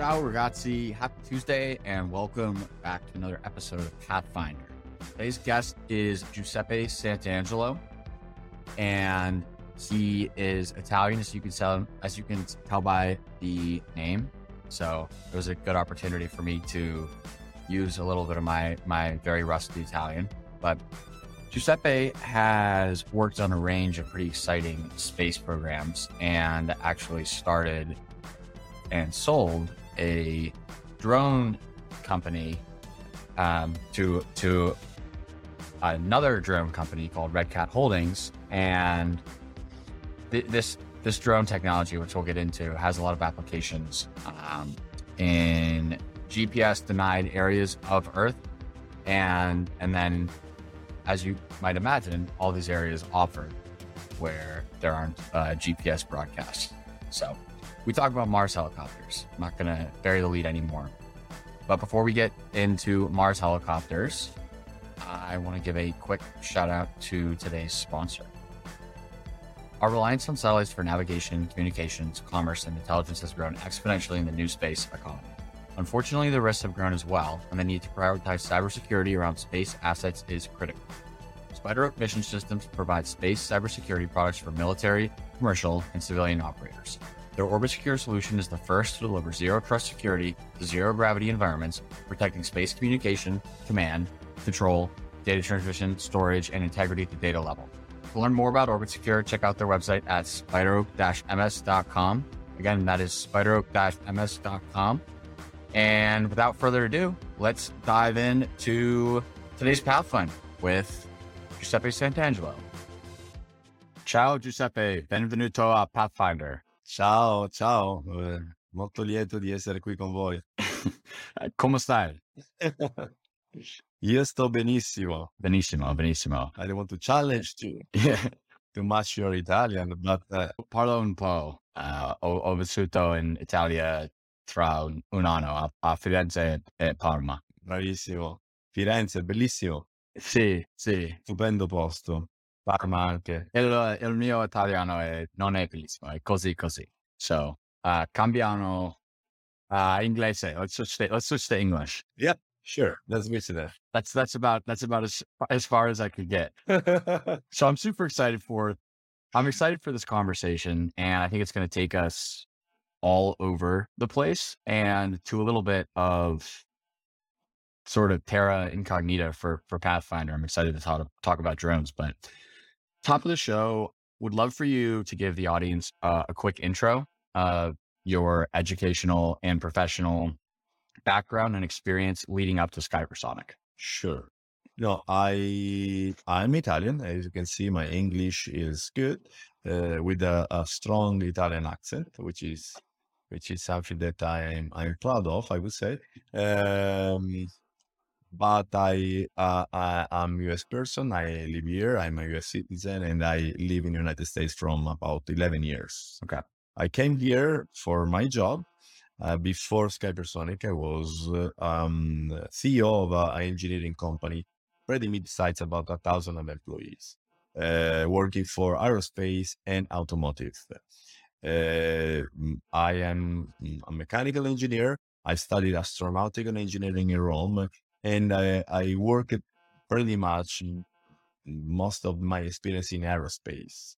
Ciao, ragazzi. Happy Tuesday, and welcome back to another episode of Pathfinder. Today's guest is Giuseppe Santangelo, and he is Italian, as you can tell, as you can tell by the name. So it was a good opportunity for me to use a little bit of my my very rusty Italian. But Giuseppe has worked on a range of pretty exciting space programs and actually started and sold a drone company um, to to another drone company called Red Cat Holdings, and th- this this drone technology, which we'll get into, has a lot of applications um, in GPS denied areas of Earth, and and then, as you might imagine, all these areas offer where there aren't uh, GPS broadcasts. So we talk about Mars helicopters. I'm not going to bury the lead anymore. But before we get into Mars helicopters, I want to give a quick shout out to today's sponsor. Our reliance on satellites for navigation, communications, commerce, and intelligence has grown exponentially in the new space economy. Unfortunately, the risks have grown as well, and the need to prioritize cybersecurity around space assets is critical. SpiderOak Mission Systems provides space cybersecurity products for military, commercial, and civilian operators. Their Orbit Secure solution is the first to deliver zero trust security to zero gravity environments, protecting space communication, command, control, data transmission, storage, and integrity at the data level. To learn more about Orbit Secure, check out their website at spideroak-ms.com. Again, that is spideroak-ms.com. And without further ado, let's dive into today's Pathfinder with Giuseppe Santangelo. Ciao Giuseppe, benvenuto a Pathfinder. Ciao, ciao, eh, molto lieto di essere qui con voi. Come stai? Io sto benissimo. Benissimo, benissimo. I want to challenge you Yeah. much your Italian, but uh, Parlo un po'. Uh, ho, ho vissuto in Italia tra un, un anno a, a Firenze e Parma. bravissimo. Firenze, bellissimo, Sì, sì. stupendo posto. Parma anche. Il, il mio italiano è, non è bellissimo, è così così. So, uh, cambiano uh, inglese. Let's switch to, let's switch to English. Yeah, sure. Let's switch there. That's that's about that's about as as far as I could get. So I'm super excited for I'm excited for this conversation and I think it's going to take us all over the place and to a little bit of sort of terra incognita for for Pathfinder. I'm excited to talk talk about drones, but top of the show, would love for you to give the audience uh, a quick intro of your educational and professional background and experience leading up to Skypersonic. Sure. No, I I'm Italian. As you can see, my English is good, uh, with a, a strong Italian accent, which is which is something that I am I'm proud of. I would say. Um, but I uh, I am US person. I live here. I'm a US citizen, and I live in the United States from about eleven years. Okay. I came here for my job. Uh, before Skypersonic, I was uh, um, CEO of an engineering company, pretty mid-sized, about a thousand of employees, uh, working for aerospace and automotive. Uh, I am mm, a mechanical engineer. I studied astronautical engineering in Rome, and I, I worked pretty much mm, most of my experience in aerospace.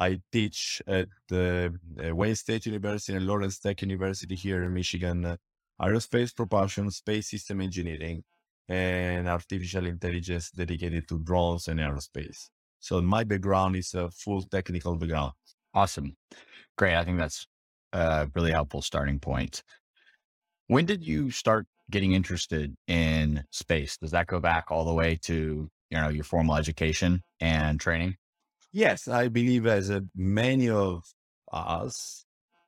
I teach at the uh, Wayne State University and Lawrence Tech University here in Michigan, uh, aerospace propulsion, space system engineering, and artificial intelligence dedicated to drones and aerospace. So my background is a full technical background. Awesome. Great. I think that's a really helpful starting point. When did you start getting interested in space? Does that go back all the way to, you know, your formal education and training? Yes, I believe as many of us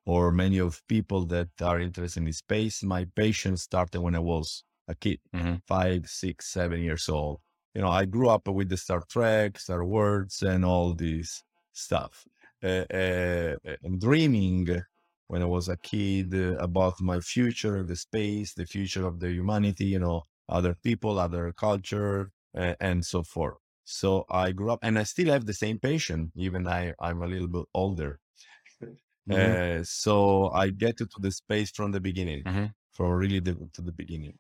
or many of people that are interested in space, my passion started when I was a kid, Mhm. five, six, seven years old. You know, I grew up with the Star Trek, Star Wars, and all this stuff. Uh, uh, and dreaming when I was a kid uh, about my future the space, the future of the humanity, you know, other people, other culture, uh, and so forth. So I grew up, and I still have the same passion, even I I'm a little bit older. Uh, so I get to the space from the beginning, Mhm. from really the, to the beginning.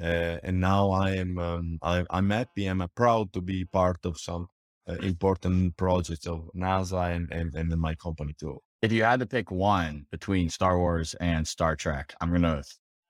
Uh, and now I am um, I, I'm happy. I'm uh, proud to be part of some uh, important projects of NASA and, and and my company too. If you had to pick one between Star Wars and Star Trek, I'm gonna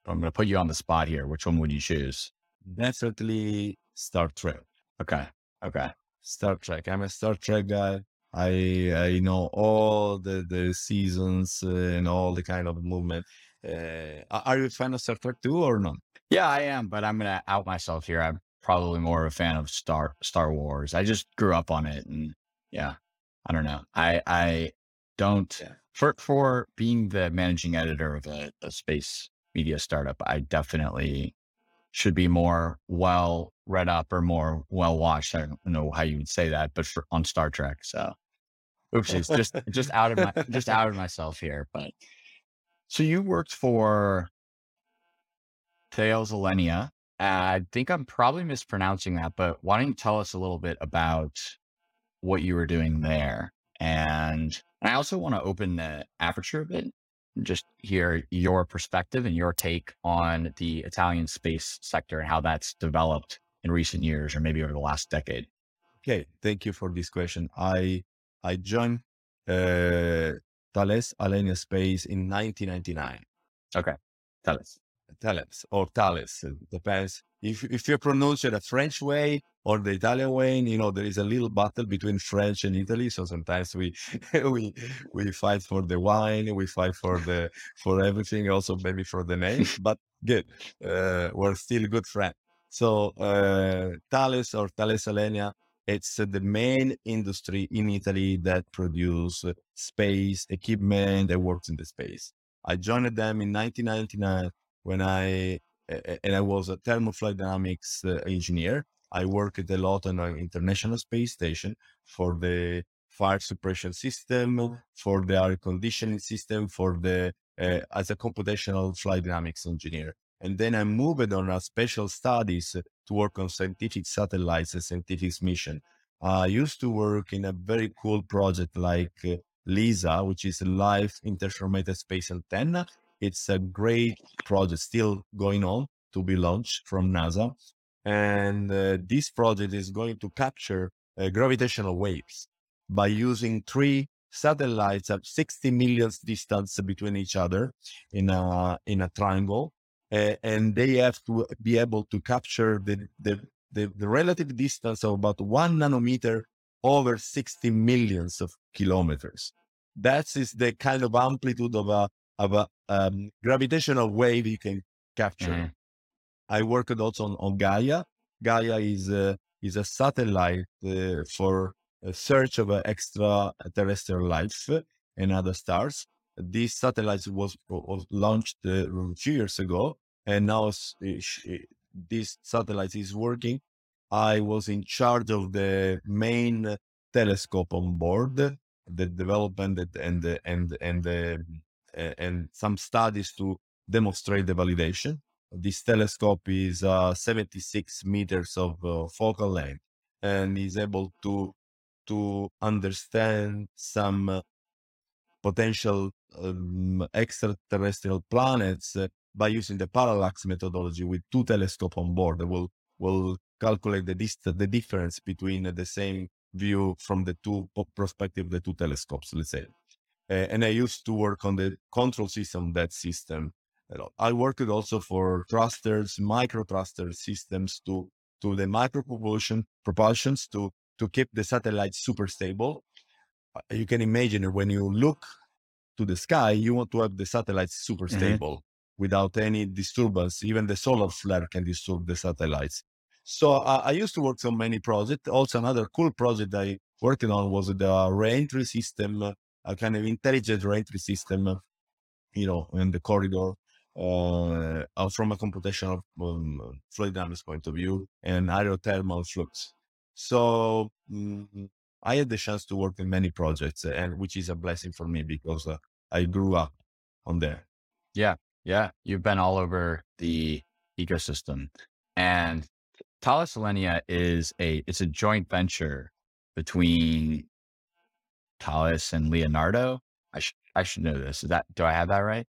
I'm gonna put you on the spot here. Which one would you choose? Definitely Star Trek. Okay. Okay. Star Trek. I'm a Star Trek guy. I I know all the the seasons uh, and all the kind of movement. Uh, are are you a fan of Star Trek too or not? Yeah, I am, but I'm gonna out myself here. I'm probably more of a fan of Star Star Wars. I just grew up on it, and yeah, I don't know. I I don't Yeah. for for being the managing editor of a, a space media startup. I definitely should be more well read up or more well watched. I don't know how you would say that, but for on Star Trek. So, oopsies, just just out of my just out of myself here. But so you worked for Theos Alenia. I think I'm probably mispronouncing that, but why don't you tell us a little bit about what you were doing there? And I also want to open the aperture a bit, and just hear your perspective and your take on the Italian space sector and how that's developed in recent years or maybe over the last decade. Okay, thank you for this question. I I joined uh, Thales Alenia Space in 1999. Okay, us. Thales or Thales depends. If if you pronounce it the French way or the Italian way, you know there is a little battle between French and Italy. So sometimes we we we fight for the wine, we fight for the for everything, also maybe for the name. But good, uh, we're still good friends. So uh, Thales or Thales Alenia, it's uh, the main industry in Italy that produce space equipment that works in the space. I joined them in 1999 when I a- and I was a thermofluid dynamics uh, engineer. I worked a lot on an international space station for the fire suppression system, for the air conditioning system, for the uh, as a computational fluid dynamics engineer. And then I moved on a special studies to work on scientific satellites and scientific mission. I used to work in a very cool project like uh, LISA, which is a Live Interferometer Space Antenna. It's a great project still going on to be launched from NASA. And uh, this project is going to capture uh, gravitational waves by using three satellites at 60 million distance between each other in a, in a triangle. Uh, and they have to be able to capture the, the, the, the relative distance of about one nanometer over 60 millions of kilometers. That is the kind of amplitude of a, of a um, gravitational wave you can capture. Mhm. I worked also on, on Gaia. Gaia is a, is a satellite uh, for a search of uh, extraterrestrial life and other stars. This satellite was, was launched uh, a few years ago, and now s- this satellite is working. I was in charge of the main telescope on board, the development and and the- and and the, and some studies to demonstrate the validation. This telescope is uh, 76 meters of uh, focal length and is able to to understand some uh, potential um, extraterrestrial planets by using the parallax methodology with two telescopes on board that will will calculate the dist- the difference between the same view from the two perspective the two telescopes let's say and I used to work on the control system of that system. I worked also for thrusters, micro thruster systems to to the micro propulsion propulsions to to keep the satellite super stable. Uh, You can imagine it when you look to the sky, you want to have the satellite super Mhm. stable without any disturbance. Even the solar flare can disturb the satellites. So uh, I used to work on many projects. Also, another cool project I worked on was the reentry system, uh, a kind of intelligent reentry system, you know, in the corridor, uh, from a computational um, fluid dynamics point of view and aerothermal flux. So mm, I had the chance to work in many projects, and which is a blessing for me because uh, I grew up on there. Yeah, yeah, you've been all over the ecosystem, and Thales Alenia is a it's a joint venture between Thales and Leonardo. I sh- I should know this. Is that do I have that right?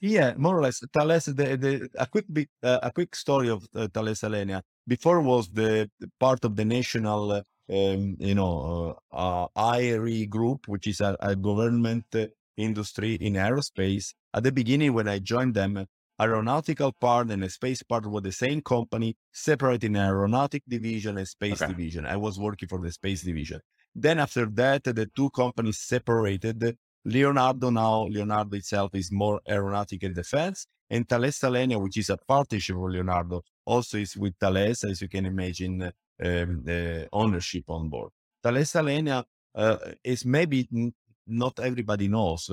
Yeah, more or less. Thales, the, the a quick bit, uh, a quick story of uh, Thales Alenia. Before was the, the part of the national, uh, um, you know, uh, IRI group, which is a, a government uh, industry in aerospace. At the beginning, when I joined them, aeronautical part and a space part were the same company, separating aeronautic division and space Okay. division. I was working for the space division. Then after that, the two companies separated. Leonardo now, Leonardo itself is more aeronautic and defense. And Thales Alenia, which is a partnership with Leonardo, also is with Thales, as you can imagine, um, the ownership on board. Thales Alenia uh, is maybe n- not everybody knows.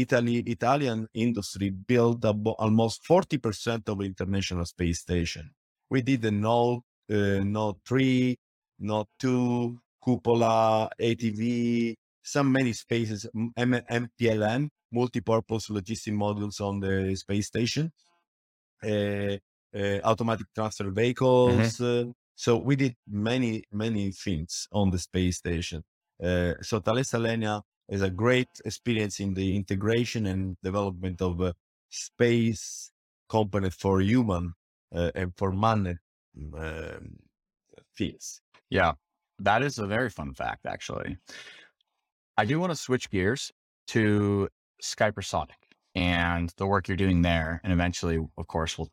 Italy, Italian industry built almost 40% of international space station. We did the Node, uh, Node 3, Node 2, Cupola, ATV, some many spaces, M- MPLM, multi-purpose logistic modules on the space station, uh, uh, automatic transfer vehicles. uh, so we did many, many things on the space station. Uh, so Thales Alenia is a great experience in the integration and development of a space component for human uh, and for manned um, fields. Yeah, that is a very fun fact, actually. I do want to switch gears to Skypersonic and the work you're doing there. And eventually, of course, we'll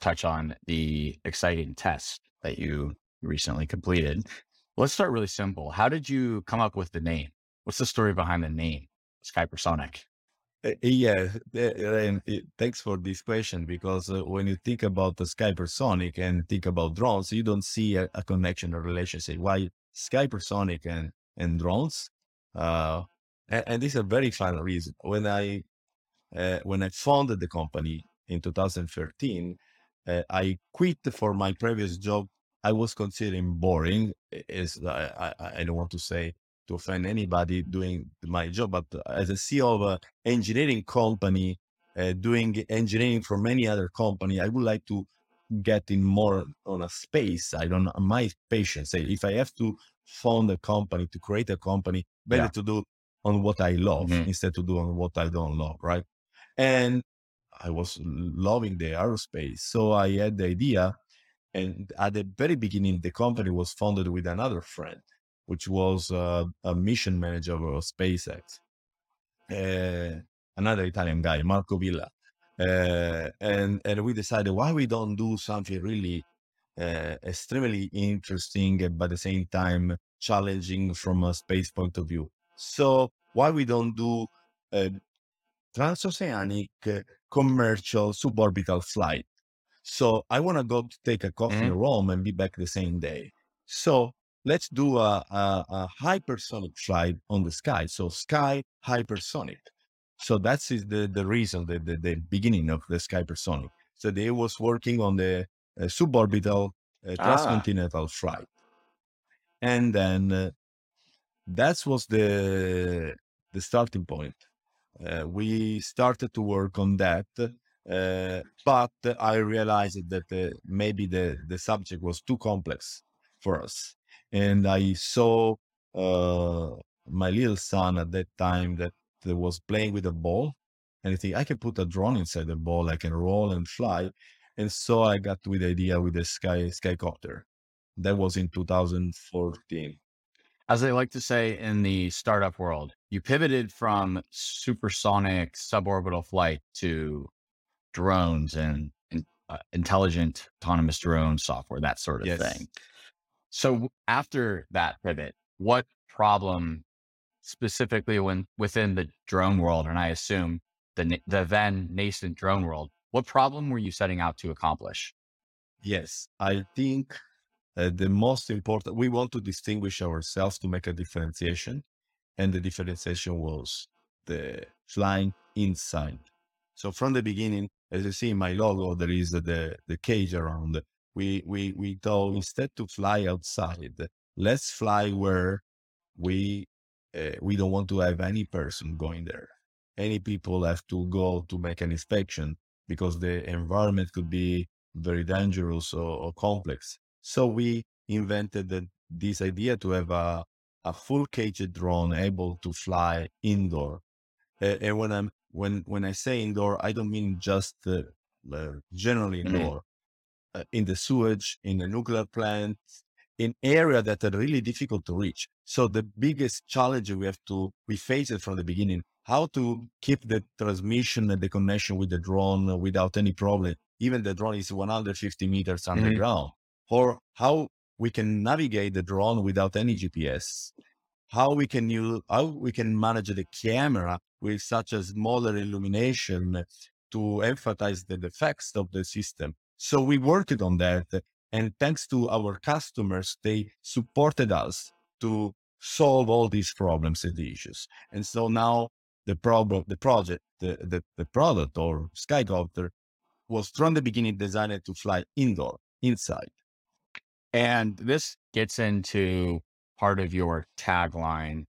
touch on the exciting test that you recently completed. Let's start really simple. How did you come up with the name? What's the story behind the name, Skypersonic? Uh, yeah, uh, and thanks for this question because uh, when you think about the Skypersonic and think about drones, you don't see a, a connection or relationship. Why Skypersonic and and drones? Uh, and, and this is a very fun reason. When I when I founded the company in 2013, uh, I quit for my previous job. I was considering boring. Is I, I I don't want to say to offend anybody doing my job, but as a CEO of an engineering company, uh, doing engineering for many other company, I would like to get in more on a space. I don't know my patience. Say if I have to found a company to create a company, better Yeah. to do on what I love Mhm. instead to do on what I don't love, right? And I was loving the aerospace, so I had the idea. And at the very beginning, the company was founded with another friend, which was uh, a mission manager of SpaceX, uh, another Italian guy, Marco Villa. Uh, and and we decided why we don't do something really uh, extremely interesting but at the same time challenging from a space point of view. So why we don't do a transoceanic uh, commercial suborbital flight? So I want to go to take a coffee in Mhm. Rome and be back the same day. So let's do a, a, a hypersonic flight on the sky. So sky hypersonic. So that's is the, the reason, the, the, the beginning of the Skypersonic. So they was working on the uh, suborbital uh, Ah. transcontinental flight. And then uh, that was the the starting point. Uh, we started to work on that, uh, but I realized that uh, maybe the, the subject was too complex for us. And I saw uh, my little son at that time that was playing with a ball. And I think I can put a drone inside the ball, I can roll and fly. And so I got with the idea with the sky skycopter. That was in 2014. As they like to say in the startup world, you pivoted from supersonic suborbital flight to drones and, and uh, intelligent autonomous drone software, that sort of Yes. thing. So after that pivot, what problem specifically when within the drone world, and I assume the the then nascent drone world, what problem were you setting out to accomplish? Yes, I think uh, the most important, we want to distinguish ourselves to make a differentiation. And the differentiation was the flying inside. So from the beginning, as you see in my logo, there is the, the cage around. We, we, we thought instead to fly outside, let's fly where we, uh, we don't want to have any person going there. Any people have to go to make an inspection because the environment could be very dangerous or, or complex. So we invented the, this idea to have a, a full caged drone able to fly indoor. Uh, and when I'm when when I say indoor, I don't mean just uh, generally Mhm. indoor. Uh, in the sewage, in the nuclear plant, in area that are really difficult to reach. So the biggest challenge we have to we face it from the beginning: how to keep the transmission and the connection with the drone without any problem, even the drone is 150 meters underground, or how we can navigate the drone without any GPS how we can use how we can manage the camera with such a smaller illumination to emphasize the defects of the system. So we worked on that, and thanks to our customers, they supported us to solve all these problems and issues. And so now the problem, the project, the the, the product or Skycopter was from the beginning designed to fly indoor, inside. And this gets into part of your tagline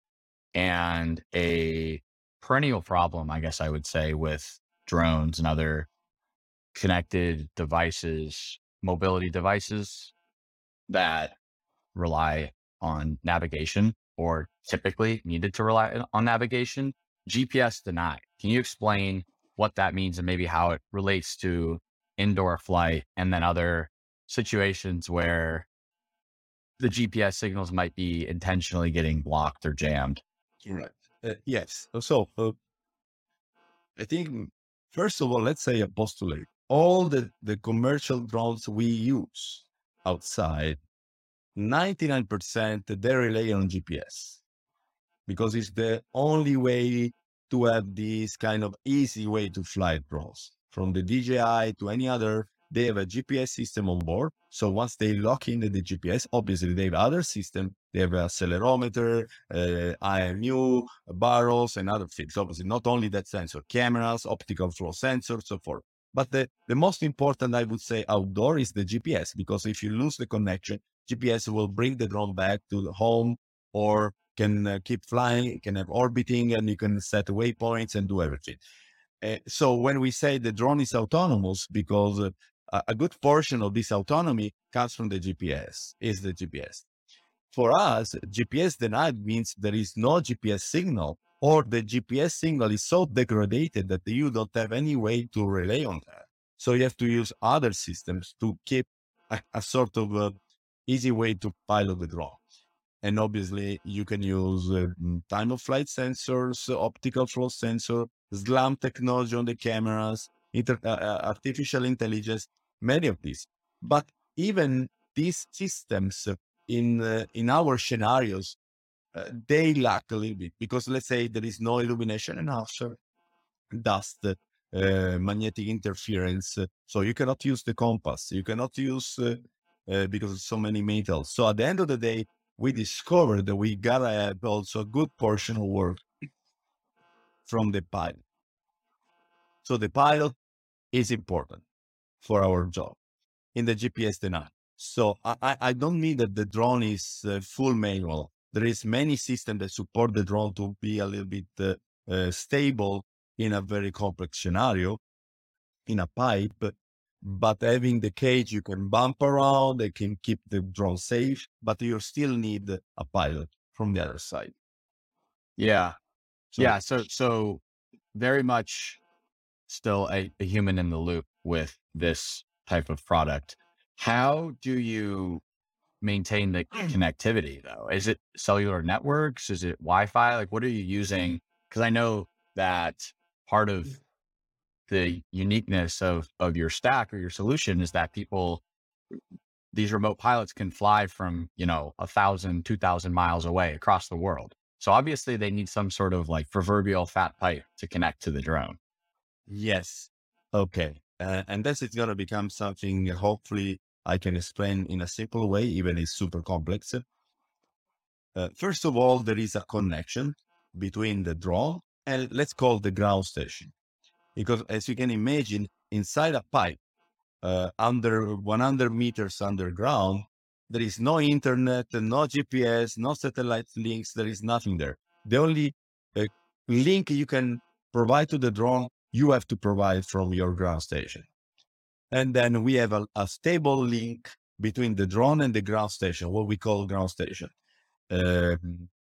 and a perennial problem, I guess I would say, with drones and other connected devices, mobility devices that rely on navigation or typically needed to rely on navigation. GPS denied. Can you explain what that means and maybe how it relates to indoor flight and then other situations where the GPS signals might be intentionally getting blocked or jammed. Right. Uh, yes. So uh, I think first of all, let's say a postulate. All the, the commercial drones we use outside, 99% they rely on GPS because it's the only way to have this kind of easy way to fly drones from the DJI to any other they have a GPS system on board. So once they lock in the GPS, obviously they have other system. They have an accelerometer, uh, IMU, barrels, and other things. Obviously, not only that sensor, cameras, optical flow sensors, so forth. But the, the most important, I would say, outdoor is the GPS, because if you lose the connection, GPS will bring the drone back to the home or can uh, keep flying, can have orbiting, and you can set waypoints and do everything. Uh, so when we say the drone is autonomous, because uh, a good portion of this autonomy comes from the GPS, is the GPS. For us, GPS denied means there is no GPS signal, or the GPS signal is so degraded that you don't have any way to rely on that. So you have to use other systems to keep a, a sort of a easy way to pilot the drone. And obviously, you can use uh, time of flight sensors, optical flow sensor, SLAM technology on the cameras, inter- uh, artificial intelligence, many of these. But even these systems in uh, in our scenarios, uh, they lack a little bit because let's say there is no illumination enough, so dust, uh, magnetic interference. so you cannot use the compass. You cannot use because of so many metals. So at the end of the day, we discovered that we gotta have also a good portion of work from the pilot. So the pilot is important for our job in the GPS denial. So I, I don't mean that the drone is uh, full manual. There is many systems that support the drone to be a little bit uh, uh, stable in a very complex scenario in a pipe. But having the cage, you can bump around, they can keep the drone safe, but you still need a pilot from the other side. Yeah. So, yeah. So, so very much still a, a human in the loop with this type of product. How do you maintain the mm. connectivity though? Is it cellular networks? Is it Wi-Fi? Like what are you using? Mm. Cause I know that part of mm. the uniqueness of, of your stack or your solution is that people, these remote pilots can fly from, you know, a thousand, two thousand miles away across the world. So obviously they need some sort of like proverbial fat pipe to connect to the drone. Yes. Okay. Uh, and this is going to become something hopefully I can explain in a simple way, even it's super complex. Uh, first of all, there is a connection between the drone and let's call the ground station. Because as you can imagine, inside a pipe, uh, under 100 meters underground, there is no internet, no GPS, no satellite links. There is nothing there. The only uh, link you can provide to the drone you have to provide from your ground station. And then we have a, a, stable link between the drone and the ground station, what we call ground station. Uh,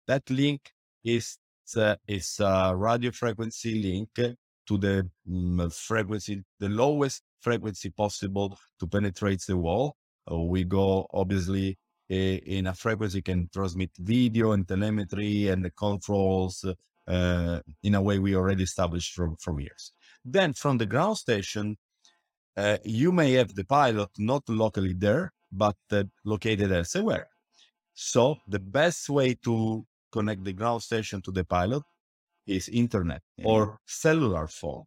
that link is uh, it's a radio frequency link to the um, frequency, the lowest frequency possible to penetrate the wall. Uh, we go obviously in a frequency can transmit video and telemetry and the controls uh, in a way we already established from, from years. Then from the ground station, uh, you may have the pilot not locally there, but uh, located elsewhere. So the best way to connect the ground station to the pilot is internet yeah. or cellular phone.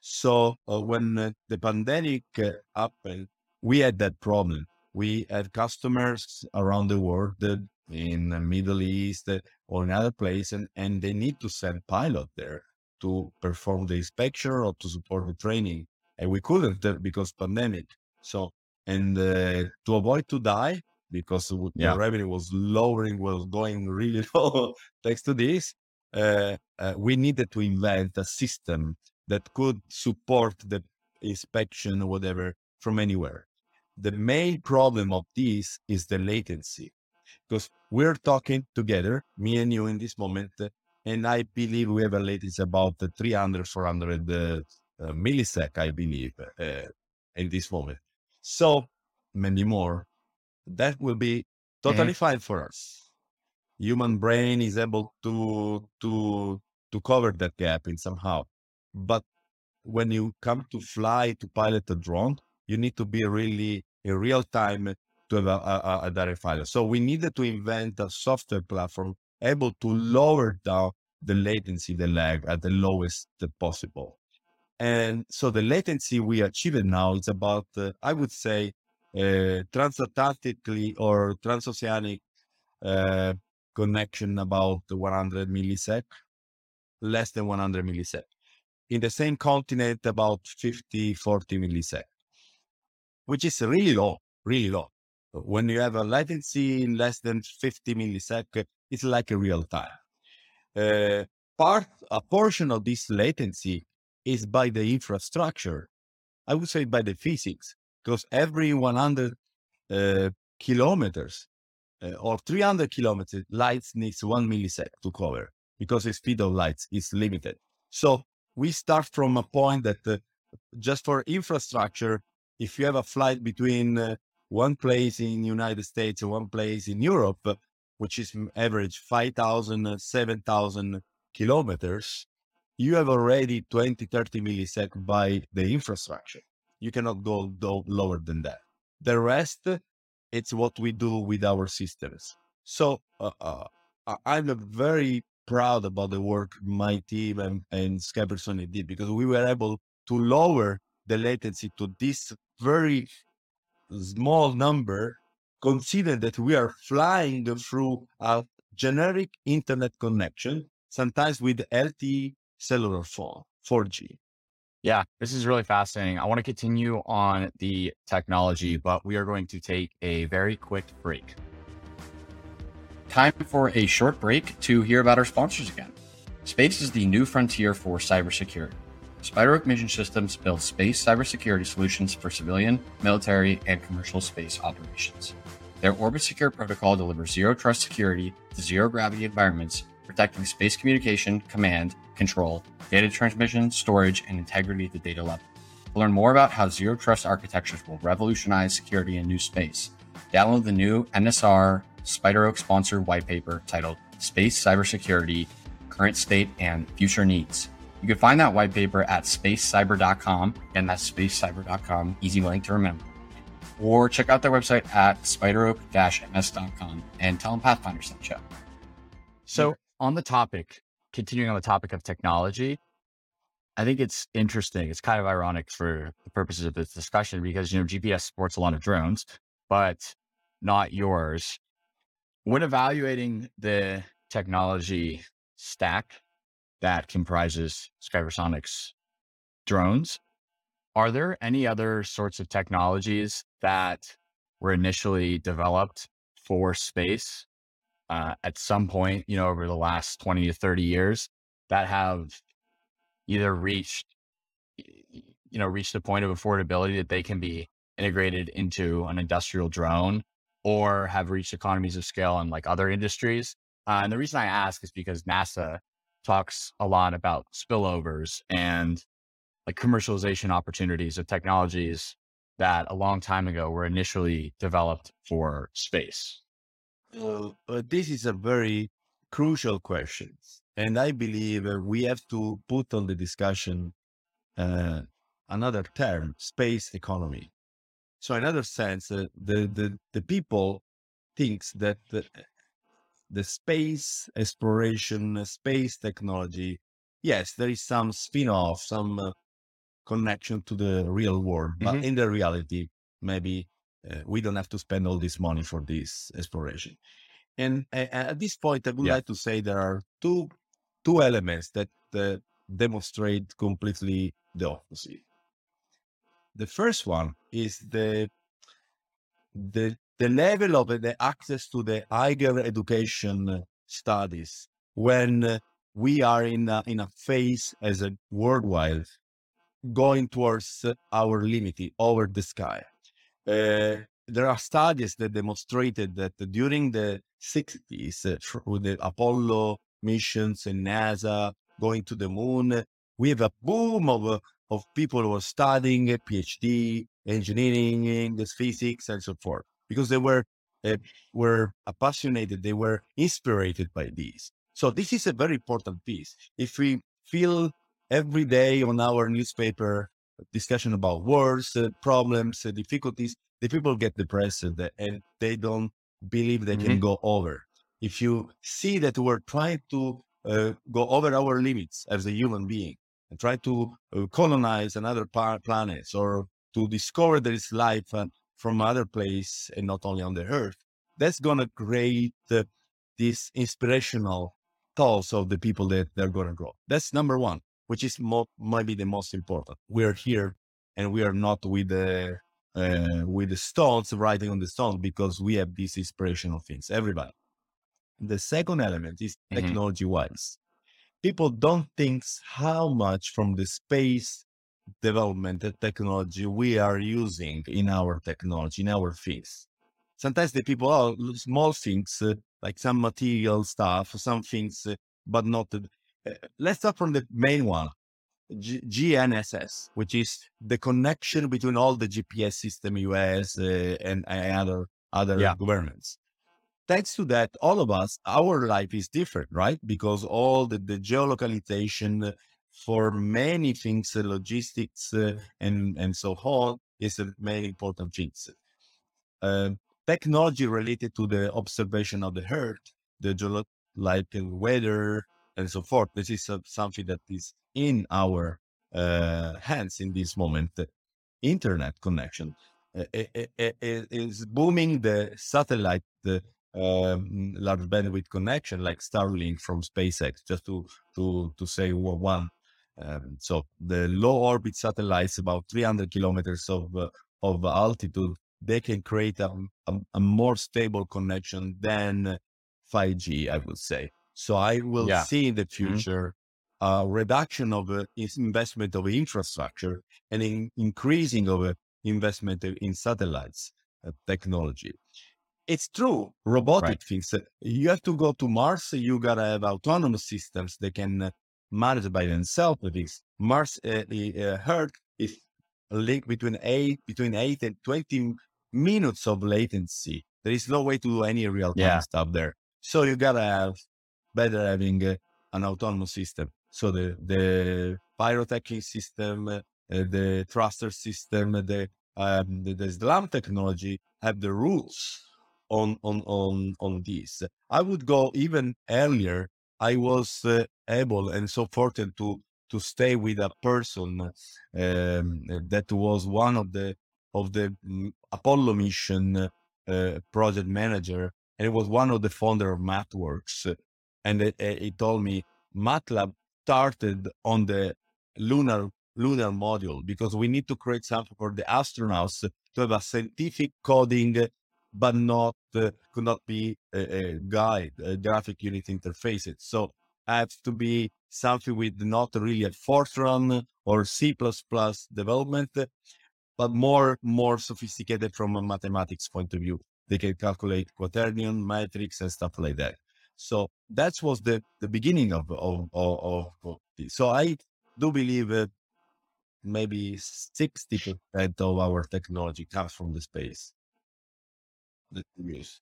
So uh, when uh, the pandemic uh, happened, we had that problem. We had customers around the world in the Middle East or in other places, and, and they need to send pilot there to perform the inspection or to support the training. And we couldn't because pandemic. So, and uh, to avoid to die, because yeah. the revenue was lowering, was going really low thanks to this, uh, uh, we needed to invent a system that could support the inspection or whatever from anywhere. The main problem of this is the latency because we're talking together, me and you in this moment, and I believe we have a latency about 300, 400 uh, uh, millisec, I believe, uh, in this moment. So many more. That will be totally mm-hmm. fine for us. Human brain is able to to to cover that gap in somehow. But when you come to fly to pilot a drone, you need to be really in real time to have a, a, a direct filer. So we needed to invent a software platform able to lower down the latency, the lag at the lowest possible. And so the latency we achieved now is about, uh, I would say, uh, transatlantically or transoceanic uh, connection about 100 millisec, less than 100 millisec. In the same continent, about 50, 40 millisec, which is really low, really low. When you have a latency in less than 50 millisecond, it's like a real time. Uh, part, a portion of this latency is by the infrastructure. I would say by the physics, because every 100 uh, kilometers uh, or 300 kilometers, lights needs one millisecond to cover because the speed of lights is limited. So we start from a point that uh, just for infrastructure, if you have a flight between uh, one place in United States and one place in Europe, which is average 5,000, 7,000 kilometers, you have already 20, 30 milliseconds by the infrastructure. You cannot go lower than that. The rest, it's what we do with our systems. So uh, uh, I'm very proud about the work my team and, and Skypersonic did because we were able to lower the latency to this very small number, consider that we are flying through a generic internet connection, sometimes with LTE cellular phone, 4G. Yeah, this is really fascinating. I want to continue on the technology, but we are going to take a very quick break. Time for a short break to hear about our sponsors again. Space is the new frontier for cybersecurity. SpiderOak Mission Systems builds space cybersecurity solutions for civilian, military, and commercial space operations. Their Orbit Secure protocol delivers zero trust security to zero gravity environments, protecting space communication, command, control, data transmission, storage, and integrity at the data level. To learn more about how zero trust architectures will revolutionize security in new space, download the new NSR SpiderOak sponsored white paper titled Space Cybersecurity Current State and Future Needs you can find that white paper at spacecyber.com, and that's spacecyber.com, easy link to remember. Or check out their website at spideroak-ms.com and tell them Pathfinder sent you. So, on the topic, continuing on the topic of technology, I think it's interesting. It's kind of ironic for the purposes of this discussion because, you know, GPS supports a lot of drones, but not yours. When evaluating the technology stack that comprises Skypersonics drones. Are there any other sorts of technologies that were initially developed for space uh, at some point, you know, over the last 20 to 30 years that have either reached, you know, reached a point of affordability that they can be integrated into an industrial drone or have reached economies of scale in like other industries? Uh, and the reason I ask is because NASA talks a lot about spillovers and like commercialization opportunities of technologies that a long time ago were initially developed for space? Uh, uh, this is a very crucial question. And I believe uh, we have to put on the discussion uh, another term, space economy. So in other sense, uh, the, the, the people thinks that the, the space exploration, space technology, yes, there is some spin-off, some uh, connection to the real world, but Mhm. in the reality, maybe uh, we don't have to spend all this money for this exploration. And a- at this point, I would Yeah. like to say there are two two elements that uh, demonstrate completely the opposite. The first one is the the the level of the access to the higher education studies when uh, we are in a, in a phase as a worldwide going towards uh, our limit over the sky. Uh, there are studies that demonstrated that during the 60s, uh, tr- with the Apollo missions and NASA going to the moon, we have a boom of, uh, of people who are studying uh, PhD, engineering, English, physics, and so forth, because they were uh, were passionate, they were inspired by these. So this is a very important piece. If we feel every day on our newspaper discussion about wars, uh, problems, uh, difficulties, the people get depressed and they don't believe they can Mhm. go over. If you see that we're trying to uh, go over our limits as a human being and try to uh, colonize another par- planets or to discover there is life uh, from other place and not only on the earth, that's going to create uh, this inspirational thoughts of the people that they're going to grow. That's number one, which is mo- maybe the most important. We are here and we are not with the uh, with the stones writing on the stones because we have these inspirational things. Everybody. The second element is Mhm. technology wise. People don't think how much from the space development and technology we are using in our technology, in our things. Sometimes the people are l- small things uh, like some material stuff, some things, uh, but not. Let's start from the main one. G- GNSS, which is the connection between all the GPS system US uh, and, and other other Yeah. governments. Thanks to that, all of us, our life is different, right? Because all the, the geolocalization for many things, uh, logistics uh, and and so on, is a very important things. Uh, technology related to the observation of the Earth, the geolo- like uh, weather and so forth. This is uh, something that is in our uh, hands in this moment. Internet connection uh, i- i- is booming. The satellite, the um, large bandwidth connection, like Starlink from SpaceX, just to to to say one. Um, so the low orbit satellites, about 300 kilometers of uh, of altitude, they can create a, a, a more stable connection than 5G, I would say. So I will Yeah. see in the future a reduction of uh, investment of infrastructure and in increasing of uh, investment in satellites uh, technology. It's true, robotic Right. things. uh, You have to go to Mars. You gotta have autonomous systems that can uh, manage by themselves. This Mars, uh, the uh, Earth is a link between eight between eight and twenty minutes of latency. There is no way to do any real time Yeah. stuff there. So you gotta have better having uh, an autonomous system. So the the pyrotechnic system, uh, the thruster system, the um, the, the SLAM technology have the rules on on on on this. I would go even earlier. I was uh, able and so fortunate to to stay with a person um, that was one of the of the mm, Apollo mission uh, project manager, and it was one of the founder of MathWorks. And it, it told me MATLAB started on the lunar lunar module because we need to create something for the astronauts to have a scientific coding, but not uh, could not be a, a guide, a graphic unit interfaces. So have to be something with not really a Fortran or C development, but more more sophisticated from a mathematics point of view. They can calculate quaternion, matrix, and stuff like that. So that was the, the beginning of, of, of, of this. So I do believe that maybe 60% of our technology comes from the space we use.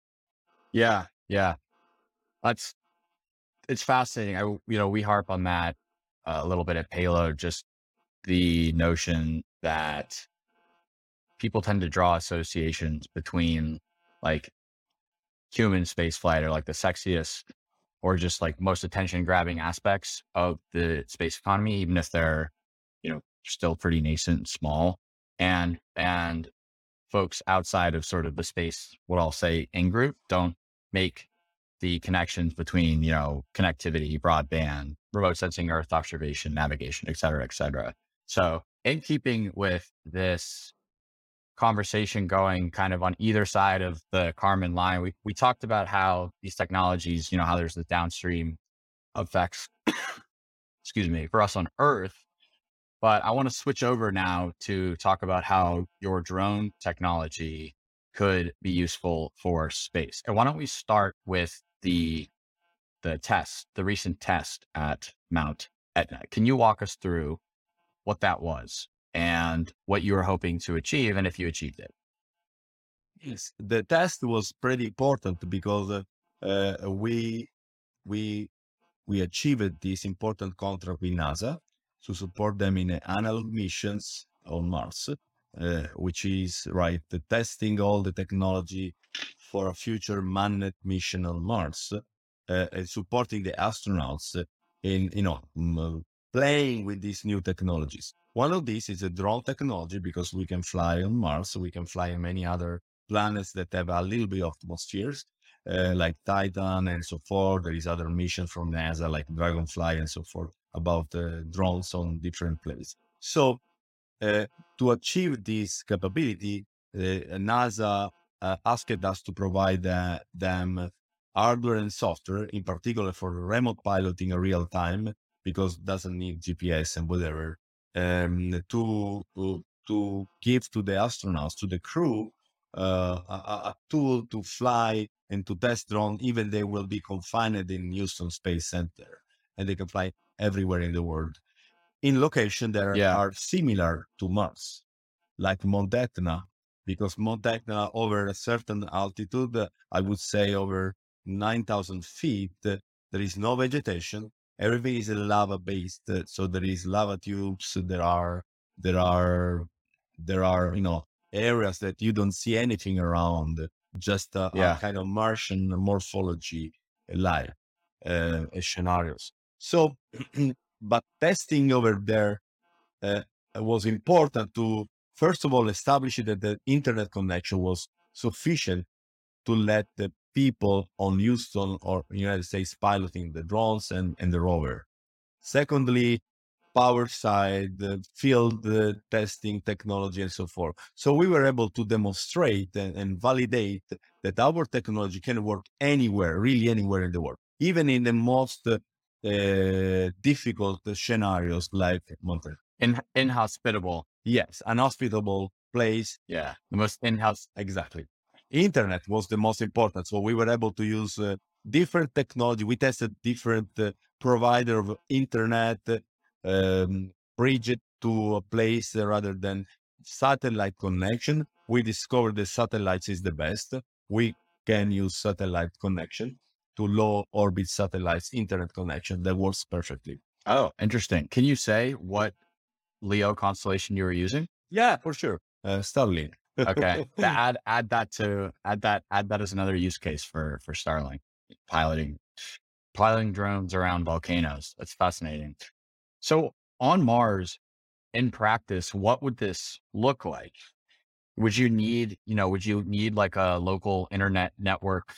Yeah. Yeah. That's, it's fascinating. I, you know, we harp on that uh, a little bit at Payload, just the notion that people tend to draw associations between like human space flight or like the sexiest or just like most attention grabbing aspects of the space economy, even if they're, you know, still pretty nascent and small. And, and folks outside of sort of the space, what I'll say in group don't make the connections between, you know, connectivity, broadband, remote sensing, earth observation, navigation, et cetera, et cetera. So in keeping with this conversation going kind of on either side of the Kármán line, we, we talked about how these technologies, you know, how there's the downstream effects, excuse me, for us on Earth. But I want to switch over now to talk about how your drone technology could be useful for space. And why don't we start with the the test, the recent test at Mount Etna? Can you walk us through what that was and what you were hoping to achieve and if you achieved it? Yes, the test was pretty important because uh, uh, we we we achieved this important contract with NASA to support them in analog missions on Mars, uh, which is right the testing all the technology for a future manned mission on Mars, uh, and supporting the astronauts in you know m- playing with these new technologies. One of these is a drone technology because we can fly on Mars, we can fly on many other planets that have a little bit of atmospheres, uh, like Titan and so forth. There is other missions from NASA like Dragonfly and so forth about drones on different places. So uh, to achieve this capability, uh, NASA uh, asked us to provide uh, them hardware and software, in particular for remote piloting in real time, because it doesn't need GPS and whatever, um, to, to, to give to the astronauts, to the crew, uh, a, a, tool to fly and to test drone, even they will be confined in Houston Space Center and they can fly everywhere in the world in location that Yeah. are similar to Mars, like Mount Etna, because Mount Etna over a certain altitude, I would say over 9,000 feet, there is no vegetation. Everything is lava based. uh, So there is lava tubes. There are, there are, there are, you know, areas that you don't see anything around, just a, a kind of Martian morphology life uh, scenarios. So, but testing over there uh, was important to, first of all, establish that the internet connection was sufficient to let the people on Houston or United States piloting the drones and, and the rover. Secondly, power side, uh, field uh, testing technology, and so forth. So we were able to demonstrate and, and validate that our technology can work anywhere, really anywhere in the world, even in the most uh, uh, difficult scenarios like Montreal. In, inhospitable. Yes, an hospitable place. Yeah. The most in-house. Exactly. Internet was the most important. So we were able to use uh, different technology. We tested different uh, provider of internet, um, bridge it to a place uh, rather than satellite connection. We discovered the satellites is the best. We can use satellite connection to low orbit satellites internet connection that works perfectly. Oh, interesting. Can you say what Leo constellation you were using? Yeah, for sure. Uh, Starlink. Okay. Add add that to add that add that as another use case for for Starlink piloting piloting drones around volcanoes. That's fascinating. So on Mars, in practice, what would this look like? Would you need, you know, would you need like a local internet network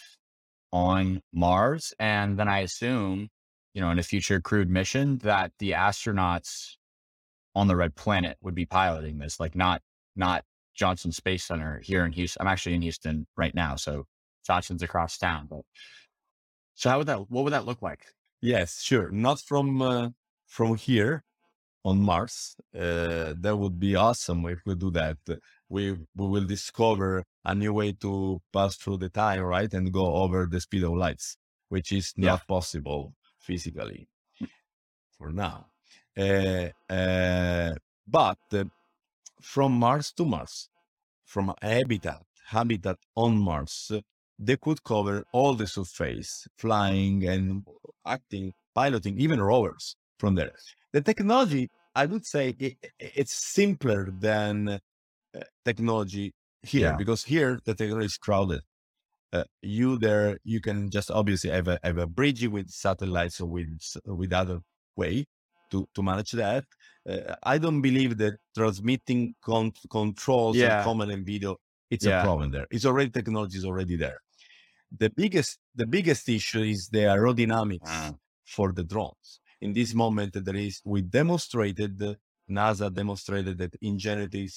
on Mars? And then I assume, you know, in a future crewed mission that the astronauts on the red planet would be piloting this, like not not Johnson Space Center here in Houston. I'm actually in Houston right now, so Johnson's across town. But so how would that? What would that look like? Yes, sure. Not from uh, from here on Mars. Uh, that would be awesome if we do that. We we will discover a new way to pass through the time, right, and go over the speed of lights which is not Yeah. possible physically for now. Uh, uh, but uh, from Mars to Mars, from habitat habitat on Mars, they could cover all the surface, flying and acting, piloting, even rovers from there. The technology, I would say, i i- it's simpler than uh, technology here Yeah. because here the technology is crowded. Uh, you there, you can just obviously have a have a bridge with satellites or with with other way to to manage that. Uh, I don't believe that transmitting con- controls Yeah. and and video it's Yeah. a problem there. It's already technology is already there. The biggest the biggest issue is the aerodynamics Ah. for the drones. In this moment, there is we demonstrated NASA demonstrated that Ingenuity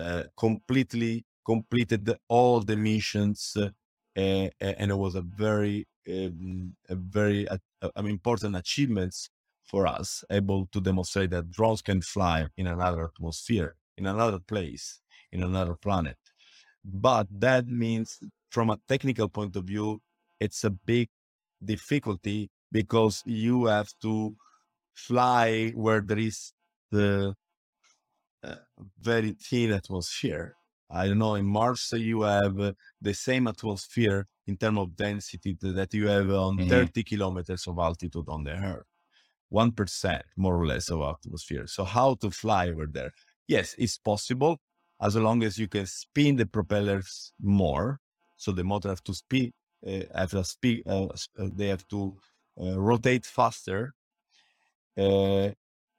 uh, completely completed all the missions, uh, uh, and it was a very um, a very uh, uh, important achievements for us, able to demonstrate that drones can fly in another atmosphere, in another place, in another planet. But that means, from a technical point of view, it's a big difficulty because you have to fly where there is the uh, very thin atmosphere. I don't know. In Mars, uh, you have uh, the same atmosphere in terms of density that you have on Mhm. 30 kilometers of altitude on the Earth. 1% more or less of atmosphere. So, how to fly over there? Yes, it's possible as long as you can spin the propellers more. So, the motor have to spin, uh, have to speed, uh, they have to uh, rotate faster. Uh,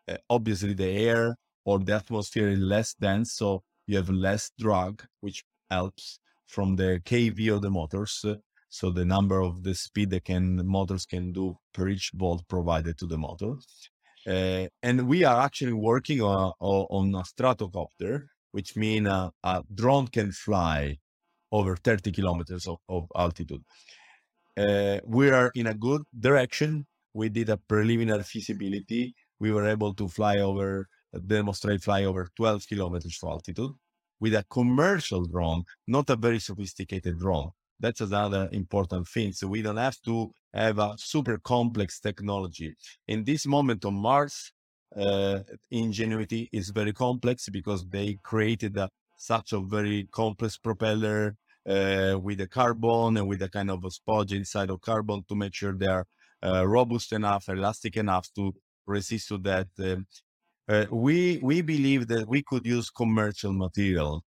uh, obviously the air or the atmosphere is less dense, so you have less drag, which helps from the kV of the motors. So the number of the speed that can motors can do per each volt provided to the motor. Uh, and we are actually working on, on a stratocopter, which means uh, a drone can fly over 30 kilometers of, of altitude. Uh, we are in a good direction. We did a preliminary feasibility. We were able to fly over, demonstrate fly over 12 kilometers of altitude with a commercial drone, not a very sophisticated drone. That's another important thing. So we don't have to have a super complex technology. In this moment on Mars, uh, Ingenuity is very complex because they created a, such a very complex propeller uh, with the carbon and with a kind of a sponge inside of carbon to make sure they are uh, robust enough, elastic enough to resist to that. Um, uh, we we believe that we could use commercial material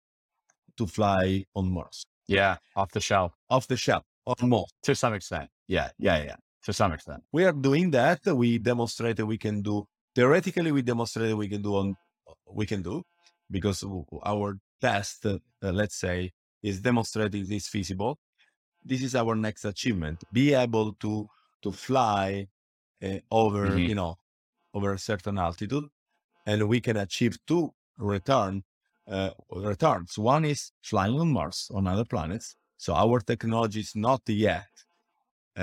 to fly on Mars Yeah. Off the shelf off the shelf, almost. to some extent. Yeah. Yeah. Yeah. To some extent. We are doing that. We demonstrated we can do theoretically. We demonstrated we can do on we can do because our test, uh, let's say, is demonstrating this feasible. This is our next achievement: be able to to fly uh, over Mhm. you know over a certain altitude, and we can achieve two return uh, returns. One is flying on Mars on other planets. So our technology is not yet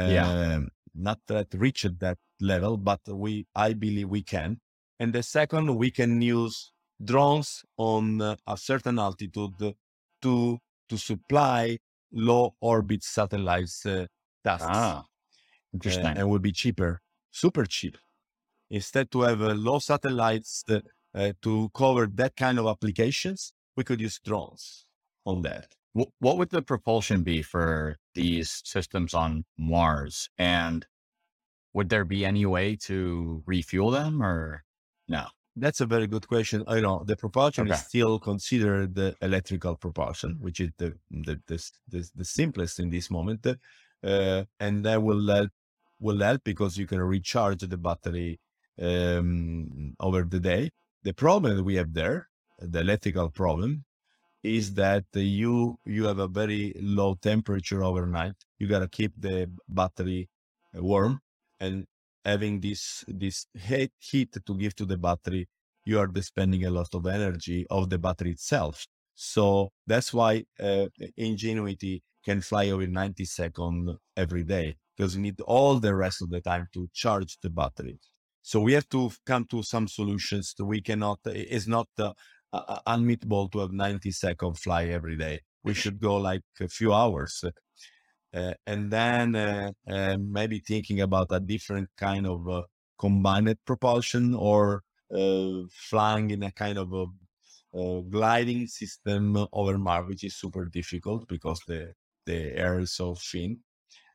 Yeah. um, not that reached that level, but we I believe we can. And the second, we can use drones on uh, a certain altitude to to supply low orbit satellites uh, tasks, Ah. uh, Interesting. and will be cheaper, super cheap. Instead to have uh, low satellites uh, to cover that kind of applications, we could use drones on that. What would the propulsion be for these systems on Mars? And would there be any way to refuel them or no? That's a very good question. I know the propulsion is still considered the electrical propulsion, which is the the the, the, the simplest in this moment, uh, and that will help will help because you can recharge the battery um, over the day. The problem that we have there, the electrical problem, is that you you have a very low temperature overnight. You gotta keep the battery uh, warm, and having this this heat heat to give to the battery, you are spending a lot of energy of the battery itself. So that's why uh, Ingenuity can fly over 90 seconds every day because you need all the rest of the time to charge the battery. So we have to come to some solutions that we cannot. It's not uh, uh, uh, unmeetable to have 90 second fly every day. We should go like a few hours. uh, and then uh, uh, maybe thinking about a different kind of uh, combined propulsion or uh, flying in a kind of a, a gliding system over Mars, which is super difficult because the the air is so thin.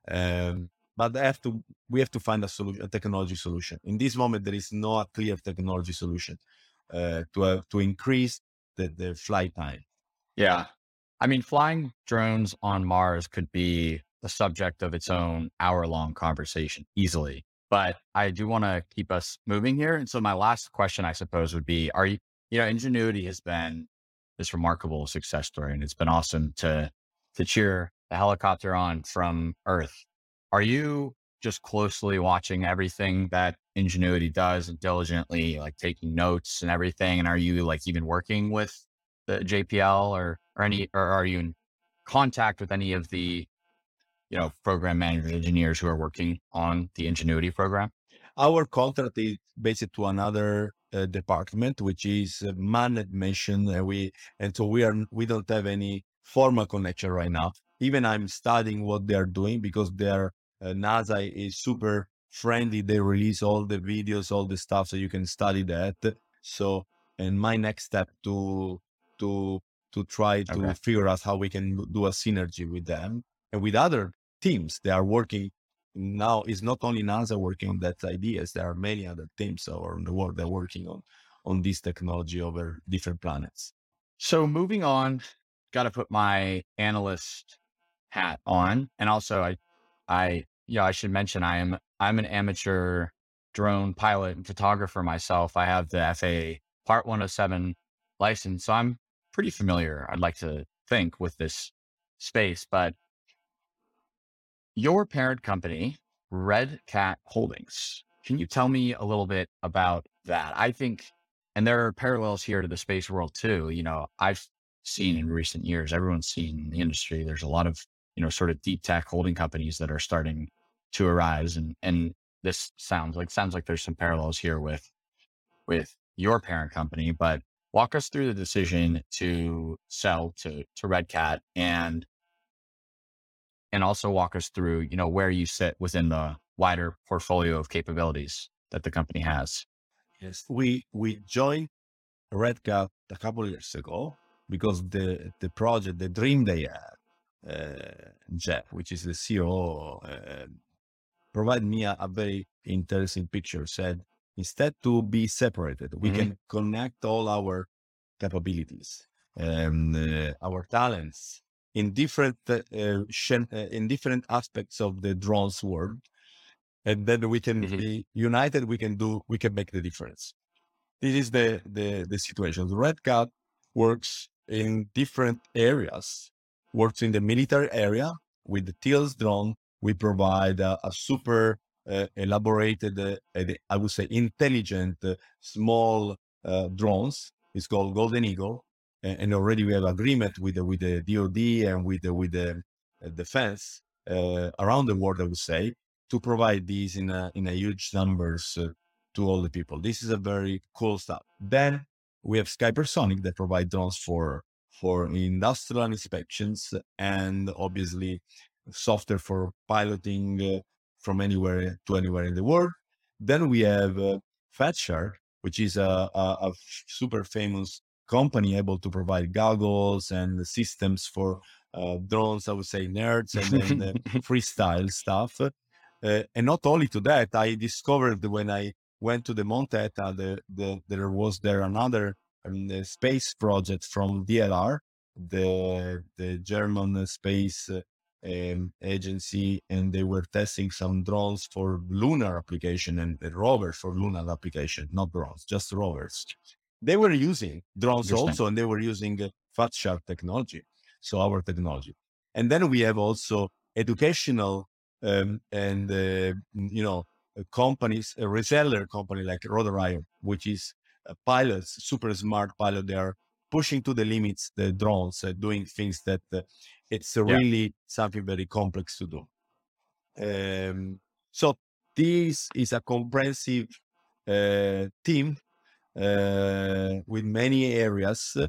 Um, but have to we have to find a solution, a technology solution. In this moment, there is no clear technology solution uh, to uh, to increase the, the flight time. Yeah. I mean, flying drones on Mars could be the subject of its own hour long conversation easily. But I do want to keep us moving here. And so my last question, I suppose, would be Are you, you know, Ingenuity has been this remarkable success story, and it's been awesome to to cheer the helicopter on from Earth. Are you just closely watching everything that Ingenuity does and diligently like taking notes and everything? And are you like even working with the JPL or or any or are you in contact with any of the you know program managers engineers who are working on the Ingenuity program? Our contract is based to another uh, department, which is uh, mission. And we and so we are we don't have any formal connection right now. Even I'm studying what they are doing because their uh, NASA is super friendly. They release all the videos, all the stuff, so you can study that. So, and my next step to to to try to Okay. figure out how we can do a synergy with them and with other teams. They are working now. It's not only NASA working on that ideas. There are many other teams around the world that are working on on this technology over different planets. So moving on, got to put my analyst hat on, and also I, I yeah, I should mention I am I'm an amateur drone pilot and photographer myself. I have the FAA Part 107 license, so I'm pretty familiar. I'd like to think with this space, but your parent company, Red Cat Holdings. Can you tell me a little bit about that? I think, and there are parallels here to the space world too. You know, I've seen in recent years, everyone's seen in the industry, there's a lot of, you know, sort of deep tech holding companies that are starting to arise. And, and this sounds like, sounds like there's some parallels here with, with your parent company, but walk us through the decision to sell to, to Red Cat and and also walk us through, you know, where you sit within the wider portfolio of capabilities that the company has. Yes, we we joined Red Cat a couple years ago because the the project, the dream they had, Jeff, which is the CEO, uh, provided me a, a very interesting picture. Said instead to be separated, we Mhm. can connect all our capabilities and uh, our talents in different uh, in different aspects of the drones world, and then we can Mhm. be united. We can do. We can make the difference this is the the the situation. The Red Cat works in different areas. Works in the military area with the Teal's drone. We provide a, a super uh, elaborated, uh, I would say, intelligent uh, small uh, drones. It's called Golden Eagle, and, and already we have agreement with the with the DoD and with the with the uh, defense uh, around the world. I would say to provide these in a in a huge numbers to all the people. This is a very cool stuff. Then we have Skypersonic that provide drones for for industrial inspections and obviously software for piloting uh, from anywhere to anywhere in the world. Then we have uh, Fatshark, which is a super famous company able to provide goggles and systems for uh, drones. I would say nerds and then uh, freestyle stuff. Uh, and not only to that, I discovered when I went to the Mount Etna, the, the, there was there another um, uh, space project from DLR, the the German space uh, um, agency, and they were testing some drones for lunar application and uh, rovers for lunar application, not drones, just rovers. They were using drones also, and they were using uh, Fat Shark technology, so our technology. And then we have also educational um, and uh, you know uh, companies, a reseller company like Rotor Riot, which is pilots, super smart pilot. They are pushing to the limits the drones, uh, doing things that uh, it's uh, Yeah. really something very complex to do. Um, so this is a comprehensive uh, team uh, with many areas, uh,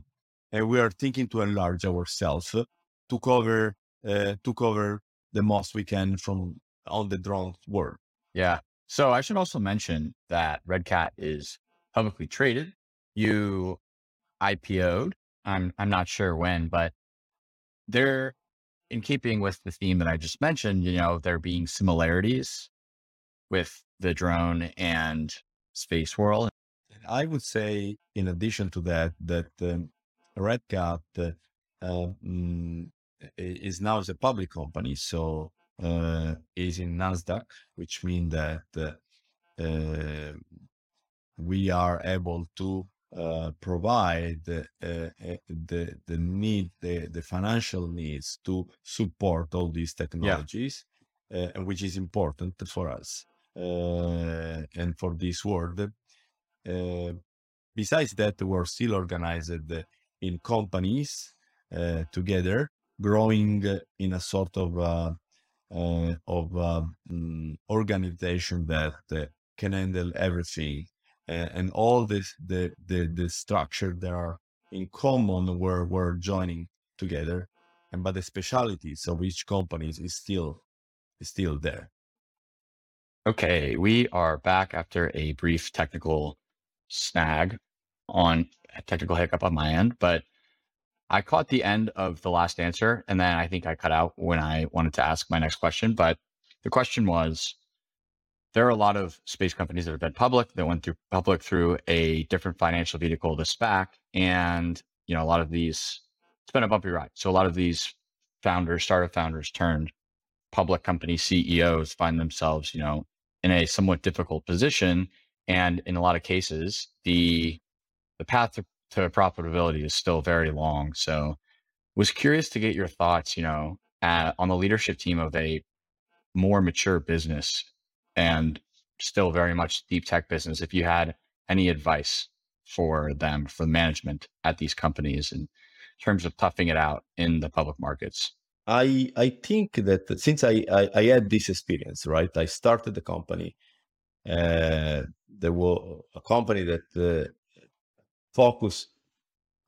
and we are thinking to enlarge ourselves uh, to cover uh, to cover the most we can from on the drone world. Yeah. So I should also mention that Red Cat is publicly traded. You IPO'd. I'm I'm not sure when, but they're in keeping with the theme that I just mentioned, you know, there being similarities with the drone and space world. I would say, in addition to that, that um, uh, mm, is now a public company, so uh, is in Nasdaq, which means that uh, we are able to uh, provide uh, uh, the the need the, the financial needs to support all these technologies, yeah. uh, which is important for us uh, and for this world. Uh, besides that, we're still organized in companies together, growing in a sort of of um, organization that can handle everything and, and all this the, the the structure that are in common where we're joining together and but the specialities of each company is still is still there. Okay we are back after a brief technical snag on a technical hiccup on my end but i caught the end of the last answer and then i think i cut out when i wanted to ask my next question but the question was there are a lot of space companies that have been public that went through public through a different financial vehicle, the SPAC, and you know a lot of these. It's been a bumpy ride. So a lot of these founders, startup founders, turned public company CEOs find themselves, you know, in a somewhat difficult position, and in a lot of cases, the the path to, to profitability is still very long. So, was curious to get your thoughts, you know, at, on the leadership team of a more mature business and still very much deep tech business, if you had any advice for them, for management at these companies in terms of toughing it out in the public markets? I I think that since I, I, I had this experience, right? I started the company. Uh, there was a company that uh, focused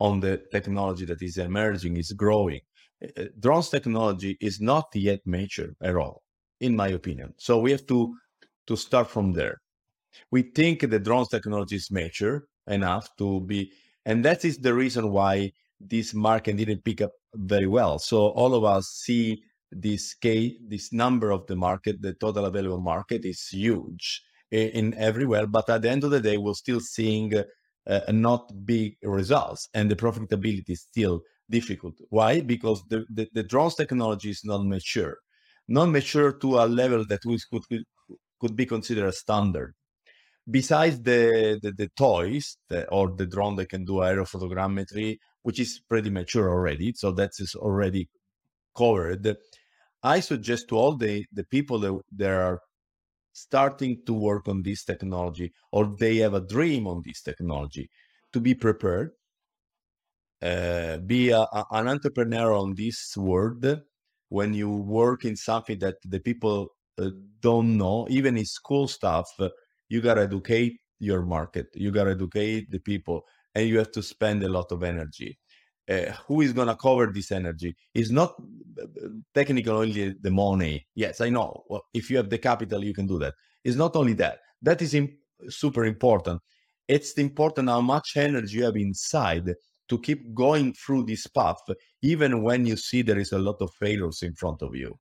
on the technology that is emerging, is growing. Uh, drones technology is not yet mature at all, in my opinion. So we have to to start from there. We think the drones technology is mature enough to be, and that is the reason why this market didn't pick up very well. So all of us see this case, this number of the market, the total available market is huge in, in everywhere. But at the end of the day, we're still seeing uh, not big results, and the profitability is still difficult. Why? Because the, the, the drones technology is not mature, not mature to a level that we could could be considered a standard. Besides the, the, the toys the, or the drone that can do aerophotogrammetry, which is pretty mature already, so that is already covered. I suggest to all the, the people that, that are starting to work on this technology or they have a dream on this technology to be prepared, uh, be a, a, an entrepreneur on this world when you work in something that the people don't know, even in school stuff, uh, you got to educate your market, you got to educate the people, and you have to spend a lot of energy. Uh, who is going to cover this energy? It's not uh, technically only the money. Yes, I know. Well, if you have the capital, you can do that. It's not only that. That is Im- super important. It's important how much energy you have inside to keep going through this path, even when you see there is a lot of failures in front of you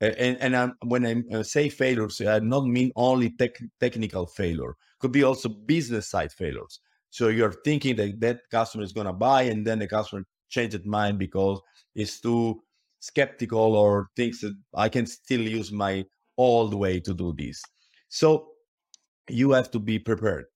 and, and I'm, when I uh, say failures, I don't mean only tech, technical failure. Could be also business side failures. So you're thinking that that customer is going to buy, and then the customer changed mind because it's too skeptical or thinks that I can still use my old way to do this. So you have to be prepared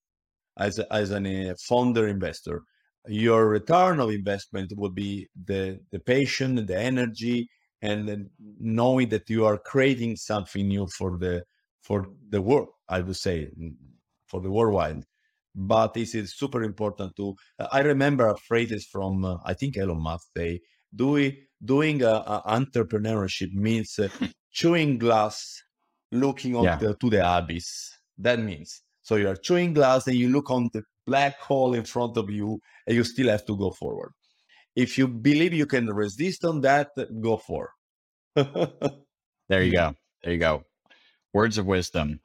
as a, as a uh, founder investor. Your return of investment would be the the patience, the energy, and knowing that you are creating something new for the for the world i would say mm, for the worldwide. But this is super important to i remember a phrase from uh, i think elon musk say doing doing a, a entrepreneurship means uh, chewing glass looking yeah. the, to the abyss. That means so you're chewing glass and you look on the black hole in front of you and you still have to go forward if you believe you can resist on that, go for. There you go. There you go. Words of wisdom.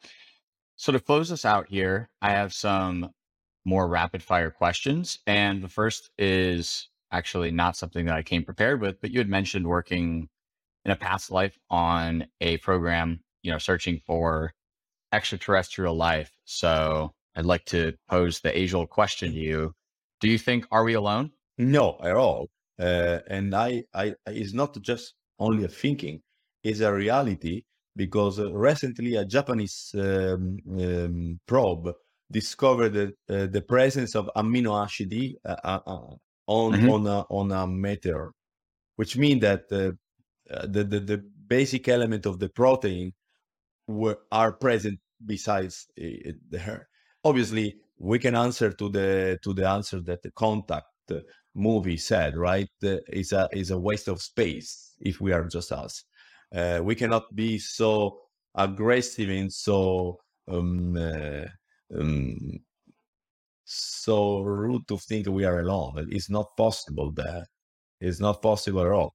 So to close us out here, I have some more rapid fire questions. And the first is actually not something that I came prepared with, but you had mentioned working in a past life on a program, you know, searching for extraterrestrial life. So I'd like to pose the age old question to you. Do you think, are we alone? No, at all. Uh, and I, I, it's not just only a thinking, it's a reality because uh, recently a Japanese um, um, probe discovered the, uh, the presence of amino acid uh, uh, uh, on mm-hmm. on a, on a meteor, which means that the, the the basic element of the protein were are present besides there. Obviously, we can answer to the to the answer that the contact movie said, right? Is a is a waste of space if we are just us. Uh, we cannot be so aggressive and so um, uh, um, so rude to think we are alone. It's not possible there. It's not possible at all.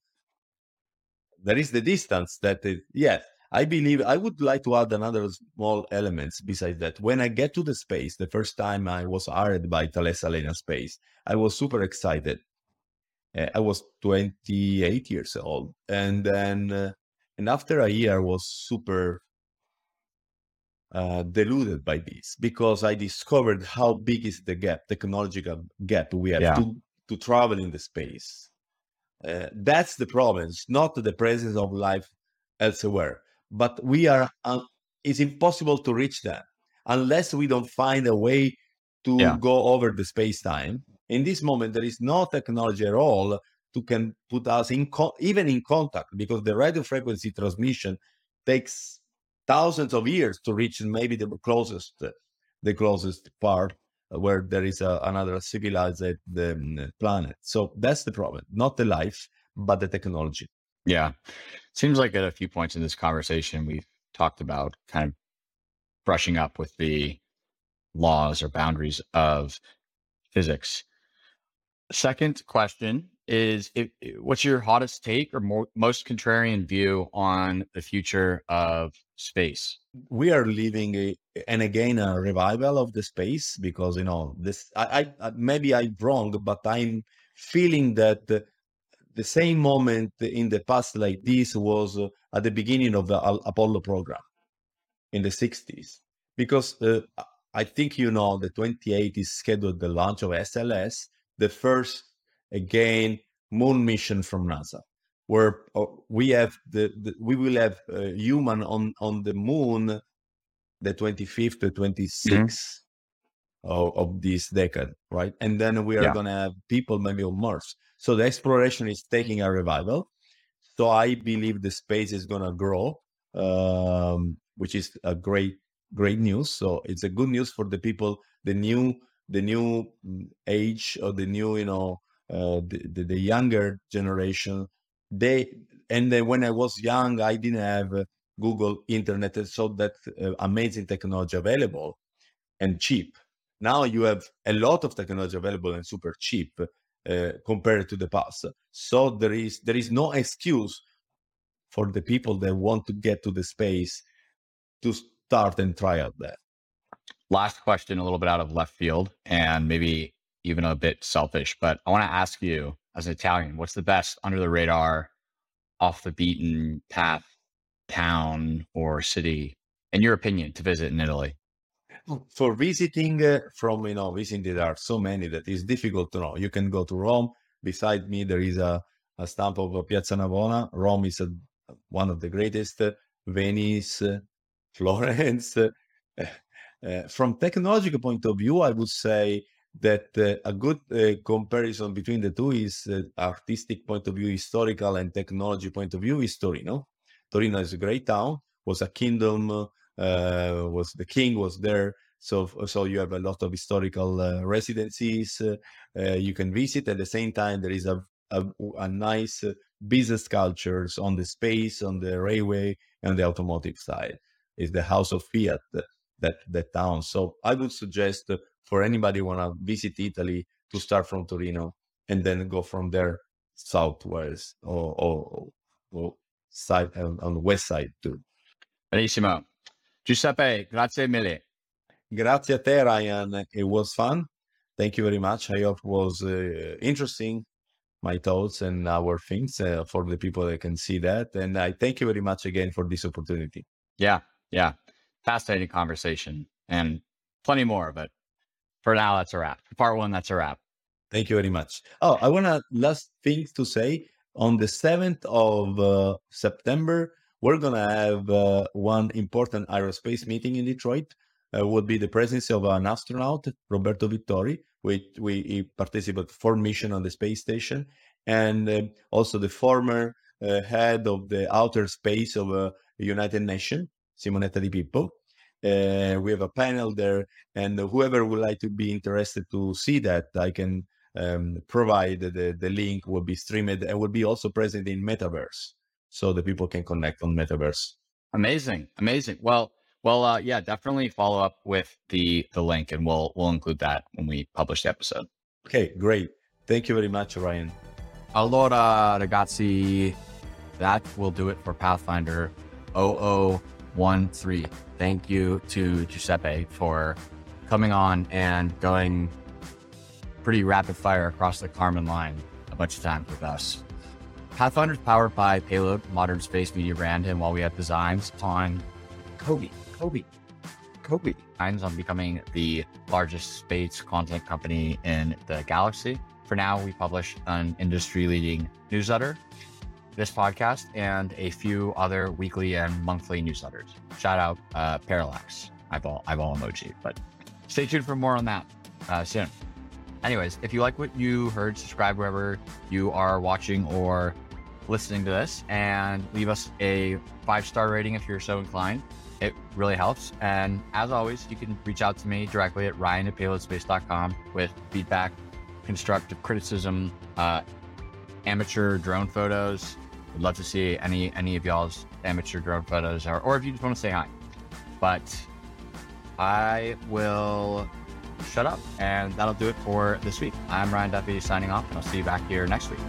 There is the distance that, it, yes, I believe I would like to add another small elements besides that. When I get to the space, the first time I was hired by Thales Alenia Space, I was super excited. Uh, I was 28 years old. And then uh, and after a year, I was super uh, deluded by this because I discovered how big is the gap, technological gap we have yeah. to, to travel in the space. Uh, that's the problem. It's not the presence of life elsewhere, but we are. Uh, it's impossible to reach that unless we don't find a way to yeah. go over the space time. In this moment, there is no technology at all to can put us in co- even in contact because the radio frequency transmission takes thousands of years to reach maybe the closest the closest part where there is a, another civilized um, planet so that's the problem not the life but the technology yeah seems like at a few points in this conversation we've talked about kind of brushing up with the laws or boundaries of physics second question is if, what's your hottest take or more, most contrarian view on the future of space? We are living a, and again a revival of the space because you know this. I, I maybe I'm wrong, but I'm feeling that the, same moment in the past like this was uh, at the beginning of the Apollo program in the 60s because uh, I think you know the 28 is scheduled the launch of SLS, the first again moon mission from NASA, where uh, we have the, the we will have a human on on the moon, the 25th to 26th mm-hmm. of, of, this decade, right? And then we are yeah. gonna have people maybe on Mars. So the exploration is taking a revival. So I believe the space is gonna grow, um, which is a great great news. So it's a good news for the people, the new the new mm, age or the new you know uh, the, the, the younger generation they and then when i was young i didn't have uh, google internet and so that uh, amazing technology available and cheap now you have a lot of technology available and super cheap uh, compared to the past so there is there is no excuse for the people that want to get to the space to start and try out that last question a little bit out of left field and maybe even a bit selfish, but I want to ask you as an Italian, what's the best under the radar, off the beaten path town or city, in your opinion, to visit in Italy? For visiting uh, from, you know, visiting, there are so many that it's difficult to know. You can go to Rome. Beside me, there is a, a stamp of Piazza Navona. Rome is a, one of the greatest. Venice, Florence. Uh, from technological point of view, I would say that uh, a good uh, comparison between the two is uh, artistic point of view, historical and technology point of view is Torino. Torino is a great town, was a kingdom, uh, was the king was there. So, so you have a lot of historical uh, residencies uh, you can visit. At the same time, there is a, a, a nice business cultures on the space, on the railway, and the automotive side. Is the house of Fiat that that town. So I would suggest for anybody want to visit Italy to start from Torino and then go from there southwest or, or, or side on, on the west side too. Benissimo. Giuseppe, grazie mille. Grazie a te, Ryan. It was fun. Thank you very much. I hope it was uh, interesting, my thoughts and our things uh, for the people that can see that. And I thank you very much again for this opportunity. Yeah, yeah. Fascinating conversation and plenty more, but for now, that's a wrap. Part one, that's a wrap. Thank you very much. Oh, I want to last thing to say on the 7th of uh, September, we're going to have uh, one important aerospace meeting in Detroit. Uh, would be the presence of an astronaut, Roberto Vittori, which we he participated for mission on the space station, and uh, also the former uh, head of the outer space of uh, United Nations, Simonetta Di Pippo. Uh, we have a panel there, and whoever would like to be interested to see that, I can um, provide the, the link will be streamed and will be also present in metaverse so the people can connect on metaverse. Amazing amazing. Well well uh, yeah definitely follow up with the the link and we'll we'll include that when we publish the episode. Okay great. Thank you very much ryan. Allora ragazzi that will do it for pathfinder 0013 thank you to giuseppe for coming on and going pretty rapid fire across the Kármán line a bunch of times with us. Pathfinder is powered by Payload, modern space media brand, and while we have designs on Kobe, Kobe, Kobe, designs on becoming the largest space content company in the galaxy. For now, we publish an industry-leading newsletter, this podcast, and a few other weekly and monthly newsletters. Shout out uh, Parallax, eyeball, eyeball emoji. But stay tuned for more on that uh, soon. Anyways, if you like what you heard, subscribe wherever you are watching or listening to this and leave us a five star rating if you're so inclined. It really helps. And as always, you can reach out to me directly at ryan at payloadspace.com with feedback, constructive criticism, uh, amateur drone photos. Would love to see any any of y'all's amateur drone photos or, or if you just want to say hi. But I will shut up. And that'll do it for this week. I'm Ryan Duffy signing off, and I'll see you back here next week.